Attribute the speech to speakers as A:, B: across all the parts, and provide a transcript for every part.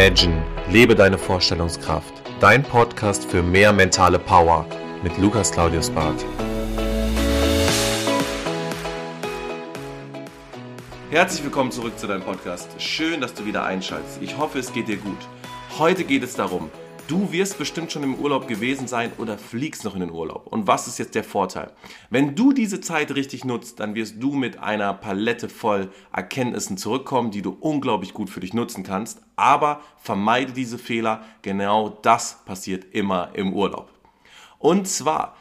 A: Imagine, lebe deine Vorstellungskraft. Dein Podcast für mehr mentale Power mit Lukas Claudius Barth.
B: Herzlich willkommen zurück zu deinem Podcast. Schön, dass du wieder einschaltest. Ich hoffe, es geht dir gut. Heute geht es darum, Du wirst bestimmt schon im Urlaub gewesen sein oder fliegst noch in den Urlaub. Und was ist jetzt der Vorteil? Wenn du diese Zeit richtig nutzt, dann wirst du mit einer Palette voll Erkenntnissen zurückkommen, die du unglaublich gut für dich nutzen kannst. Aber vermeide diese Fehler. Genau das passiert immer im Urlaub. Und zwar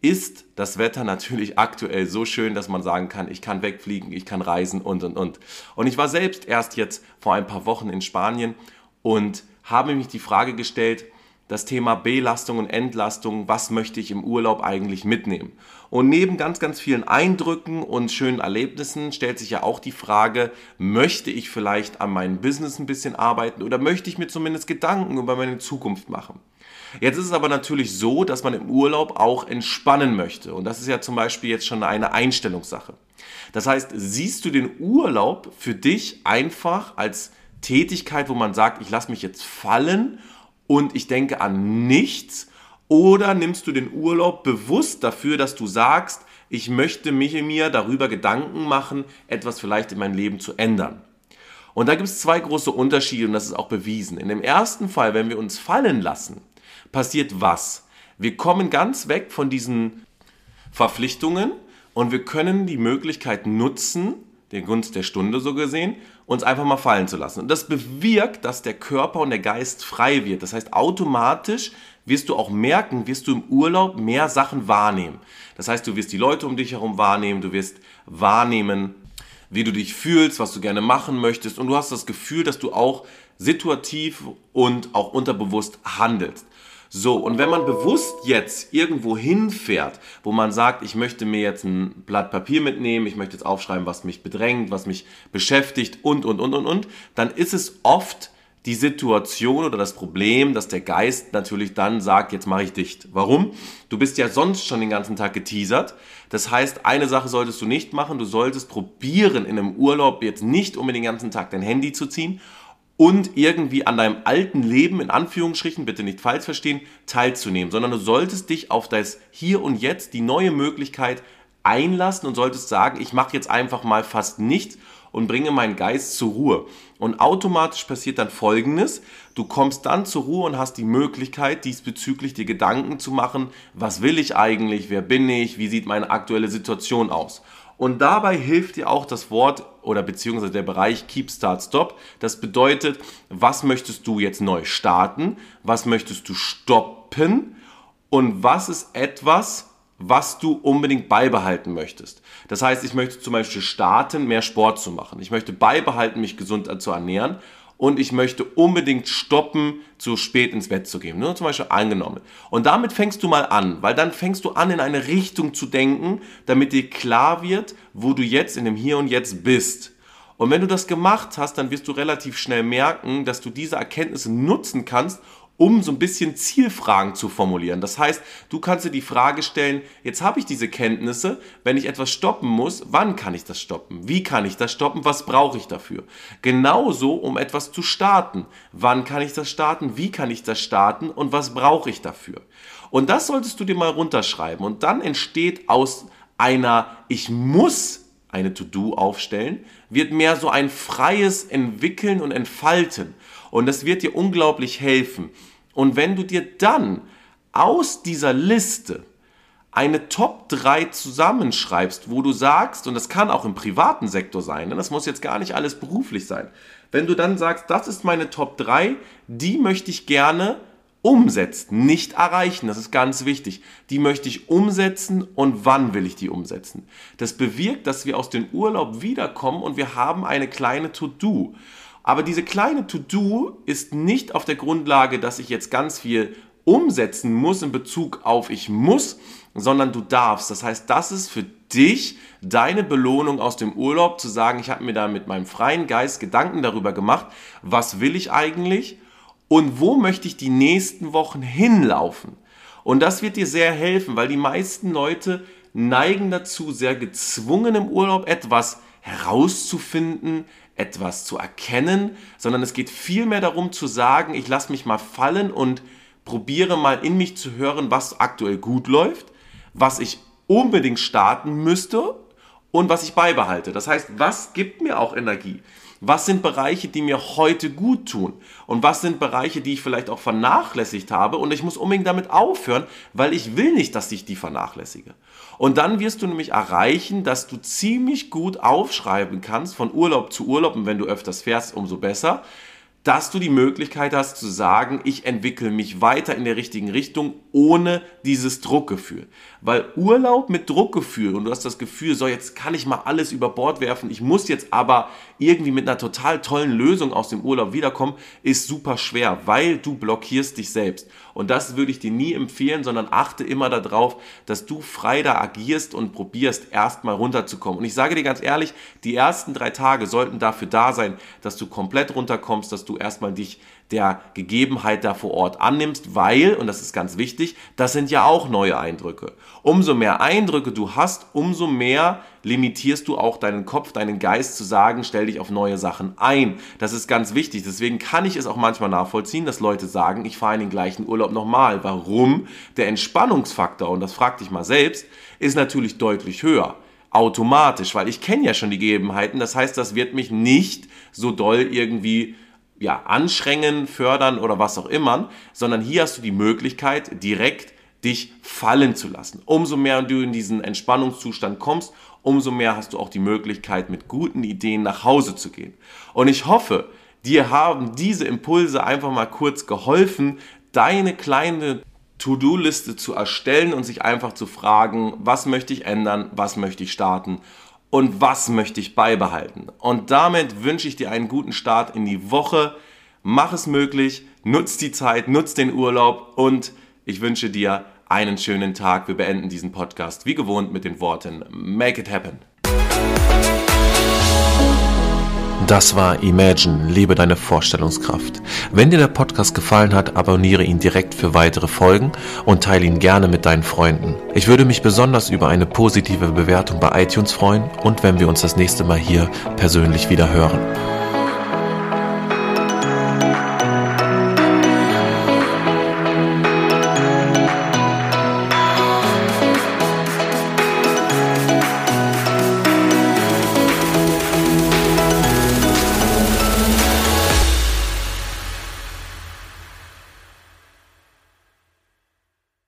B: ist das Wetter natürlich aktuell so schön, dass man sagen kann, ich kann wegfliegen, ich kann reisen und, und, und. Und ich war selbst erst jetzt vor ein paar Wochen in Spanien und habe mich die Frage gestellt, das Thema Belastung und Entlastung, was möchte ich im Urlaub eigentlich mitnehmen? Und neben ganz, ganz vielen Eindrücken und schönen Erlebnissen stellt sich ja auch die Frage, möchte ich vielleicht an meinem Business ein bisschen arbeiten oder möchte ich mir zumindest Gedanken über meine Zukunft machen? Jetzt ist es aber natürlich so, dass man im Urlaub auch entspannen möchte. Und das ist ja zum Beispiel jetzt schon eine Einstellungssache. Das heißt, siehst du den Urlaub für dich einfach als Tätigkeit, wo man sagt, ich lasse mich jetzt fallen und ich denke an nichts? Oder nimmst du den Urlaub bewusst dafür, dass du sagst, ich möchte mich in mir darüber Gedanken machen, etwas vielleicht in meinem Leben zu ändern? Und da gibt es zwei große Unterschiede und das ist auch bewiesen. In dem ersten Fall, wenn wir uns fallen lassen, passiert was? Wir kommen ganz weg von diesen Verpflichtungen und wir können die Möglichkeit nutzen, den Gunst der Stunde so gesehen, uns einfach mal fallen zu lassen. Und das bewirkt, dass der Körper und der Geist frei wird. Das heißt, automatisch wirst du auch merken, wirst du im Urlaub mehr Sachen wahrnehmen. Das heißt, du wirst die Leute um dich herum wahrnehmen, du wirst wahrnehmen, wie du dich fühlst, was du gerne machen möchtest und du hast das Gefühl, dass du auch situativ und auch unterbewusst handelst. So, und wenn man bewusst jetzt irgendwo hinfährt, wo man sagt, ich möchte mir jetzt ein Blatt Papier mitnehmen, ich möchte jetzt aufschreiben, was mich bedrängt, was mich beschäftigt und, und, und, und, und, dann ist es oft die Situation oder das Problem, dass der Geist natürlich dann sagt, jetzt mache ich dicht. Warum? Du bist ja sonst schon den ganzen Tag geteasert. Das heißt, eine Sache solltest du nicht machen. Du solltest probieren, in einem Urlaub jetzt nicht unbedingt den ganzen Tag dein Handy zu ziehen und irgendwie an deinem alten Leben, in Anführungsstrichen, bitte nicht falsch verstehen, teilzunehmen, sondern du solltest dich auf das Hier und Jetzt, die neue Möglichkeit einlassen und solltest sagen, ich mache jetzt einfach mal fast nichts und bringe meinen Geist zur Ruhe. Und automatisch passiert dann Folgendes, du kommst dann zur Ruhe und hast die Möglichkeit, diesbezüglich dir Gedanken zu machen, was will ich eigentlich, wer bin ich, wie sieht meine aktuelle Situation aus. Und dabei hilft dir auch das Wort oder beziehungsweise der Bereich Keep Start Stop. Das bedeutet, was möchtest du jetzt neu starten? Was möchtest du stoppen? Und was ist etwas, was du unbedingt beibehalten möchtest. Das heißt, ich möchte zum Beispiel starten, mehr Sport zu machen. Ich möchte beibehalten, mich gesund zu ernähren und ich möchte unbedingt stoppen, zu spät ins Bett zu gehen. Nur zum Beispiel angenommen. Und damit fängst du mal an, weil dann fängst du an, in eine Richtung zu denken, damit dir klar wird, wo du jetzt in dem Hier und Jetzt bist. Und wenn du das gemacht hast, dann wirst du relativ schnell merken, dass du diese Erkenntnisse nutzen kannst, um so ein bisschen Zielfragen zu formulieren. Das heißt, du kannst dir die Frage stellen, jetzt habe ich diese Kenntnisse, wenn ich etwas stoppen muss, wann kann ich das stoppen? Wie kann ich das stoppen? Was brauche ich dafür? Genauso, um etwas zu starten. Wann kann ich das starten? Wie kann ich das starten? Und was brauche ich dafür? Und das solltest du dir mal runterschreiben. Und dann entsteht aus einer Ich muss eine To-Do aufstellen, wird mehr so ein freies Entwickeln und Entfalten. Und das wird dir unglaublich helfen. Und wenn du dir dann aus dieser Liste eine Top 3 zusammenschreibst, wo du sagst, und das kann auch im privaten Sektor sein, ne, das muss jetzt gar nicht alles beruflich sein, wenn du dann sagst, das ist meine Top 3, die möchte ich gerne umsetzen, nicht erreichen, das ist ganz wichtig. Die möchte ich umsetzen und wann will ich die umsetzen? Das bewirkt, dass wir aus dem Urlaub wiederkommen und wir haben eine kleine To-Do. Aber diese kleine To-Do ist nicht auf der Grundlage, dass ich jetzt ganz viel umsetzen muss in Bezug auf ich muss, sondern du darfst. Das heißt, das ist für dich deine Belohnung aus dem Urlaub, zu sagen, ich habe mir da mit meinem freien Geist Gedanken darüber gemacht, was will ich eigentlich und wo möchte ich die nächsten Wochen hinlaufen. Und das wird dir sehr helfen, weil die meisten Leute neigen dazu, sehr gezwungen im Urlaub etwas herauszufinden, etwas zu erkennen, sondern es geht vielmehr darum zu sagen, ich lasse mich mal fallen und probiere mal in mich zu hören, was aktuell gut läuft, was ich unbedingt starten müsste und was ich beibehalte. Das heißt, was gibt mir auch Energie? Was sind Bereiche, die mir heute gut tun? Und was sind Bereiche, die ich vielleicht auch vernachlässigt habe? Und ich muss unbedingt damit aufhören, weil ich will nicht, dass ich die vernachlässige. Und dann wirst du nämlich erreichen, dass du ziemlich gut aufschreiben kannst von Urlaub zu Urlaub. Und wenn du öfters fährst, umso besser dass du die Möglichkeit hast zu sagen, ich entwickle mich weiter in der richtigen Richtung ohne dieses Druckgefühl. Weil Urlaub mit Druckgefühl und du hast das Gefühl, so jetzt kann ich mal alles über Bord werfen, ich muss jetzt aber irgendwie mit einer total tollen Lösung aus dem Urlaub wiederkommen, ist super schwer, weil du blockierst dich selbst. Und das würde ich dir nie empfehlen, sondern achte immer darauf, dass du frei da agierst und probierst erstmal runterzukommen. Und ich sage dir ganz ehrlich, die ersten drei Tage sollten dafür da sein, dass du komplett runterkommst, dass du erstmal dich der Gegebenheit da vor Ort annimmst, weil, und das ist ganz wichtig, das sind ja auch neue Eindrücke. Umso mehr Eindrücke du hast, umso mehr limitierst du auch deinen Kopf, deinen Geist zu sagen, stell dich auf neue Sachen ein. Das ist ganz wichtig. Deswegen kann ich es auch manchmal nachvollziehen, dass Leute sagen, ich fahre in den gleichen Urlaub nochmal. Warum? Der Entspannungsfaktor, und das frag dich mal selbst, ist natürlich deutlich höher automatisch, weil ich kenne ja schon die Gegebenheiten. Das heißt, das wird mich nicht so doll irgendwie ja, anstrengen, fördern oder was auch immer, sondern hier hast du die Möglichkeit, direkt dich fallen zu lassen. Umso mehr du in diesen Entspannungszustand kommst, umso mehr hast du auch die Möglichkeit, mit guten Ideen nach Hause zu gehen. Und ich hoffe, dir haben diese Impulse einfach mal kurz geholfen, deine kleine To-Do-Liste zu erstellen und sich einfach zu fragen, was möchte ich ändern, was möchte ich starten und was möchte ich beibehalten. Und damit wünsche ich dir einen guten Start in die Woche. Mach es möglich, nutz die Zeit, nutz den Urlaub und ich wünsche dir einen schönen Tag. Wir beenden diesen Podcast wie gewohnt mit den Worten Make it happen.
A: Das war Imagine, lebe deine Vorstellungskraft. Wenn dir der Podcast gefallen hat, abonniere ihn direkt für weitere Folgen und teile ihn gerne mit deinen Freunden. Ich würde mich besonders über eine positive Bewertung bei iTunes freuen und wenn wir uns das nächste Mal hier persönlich wieder hören.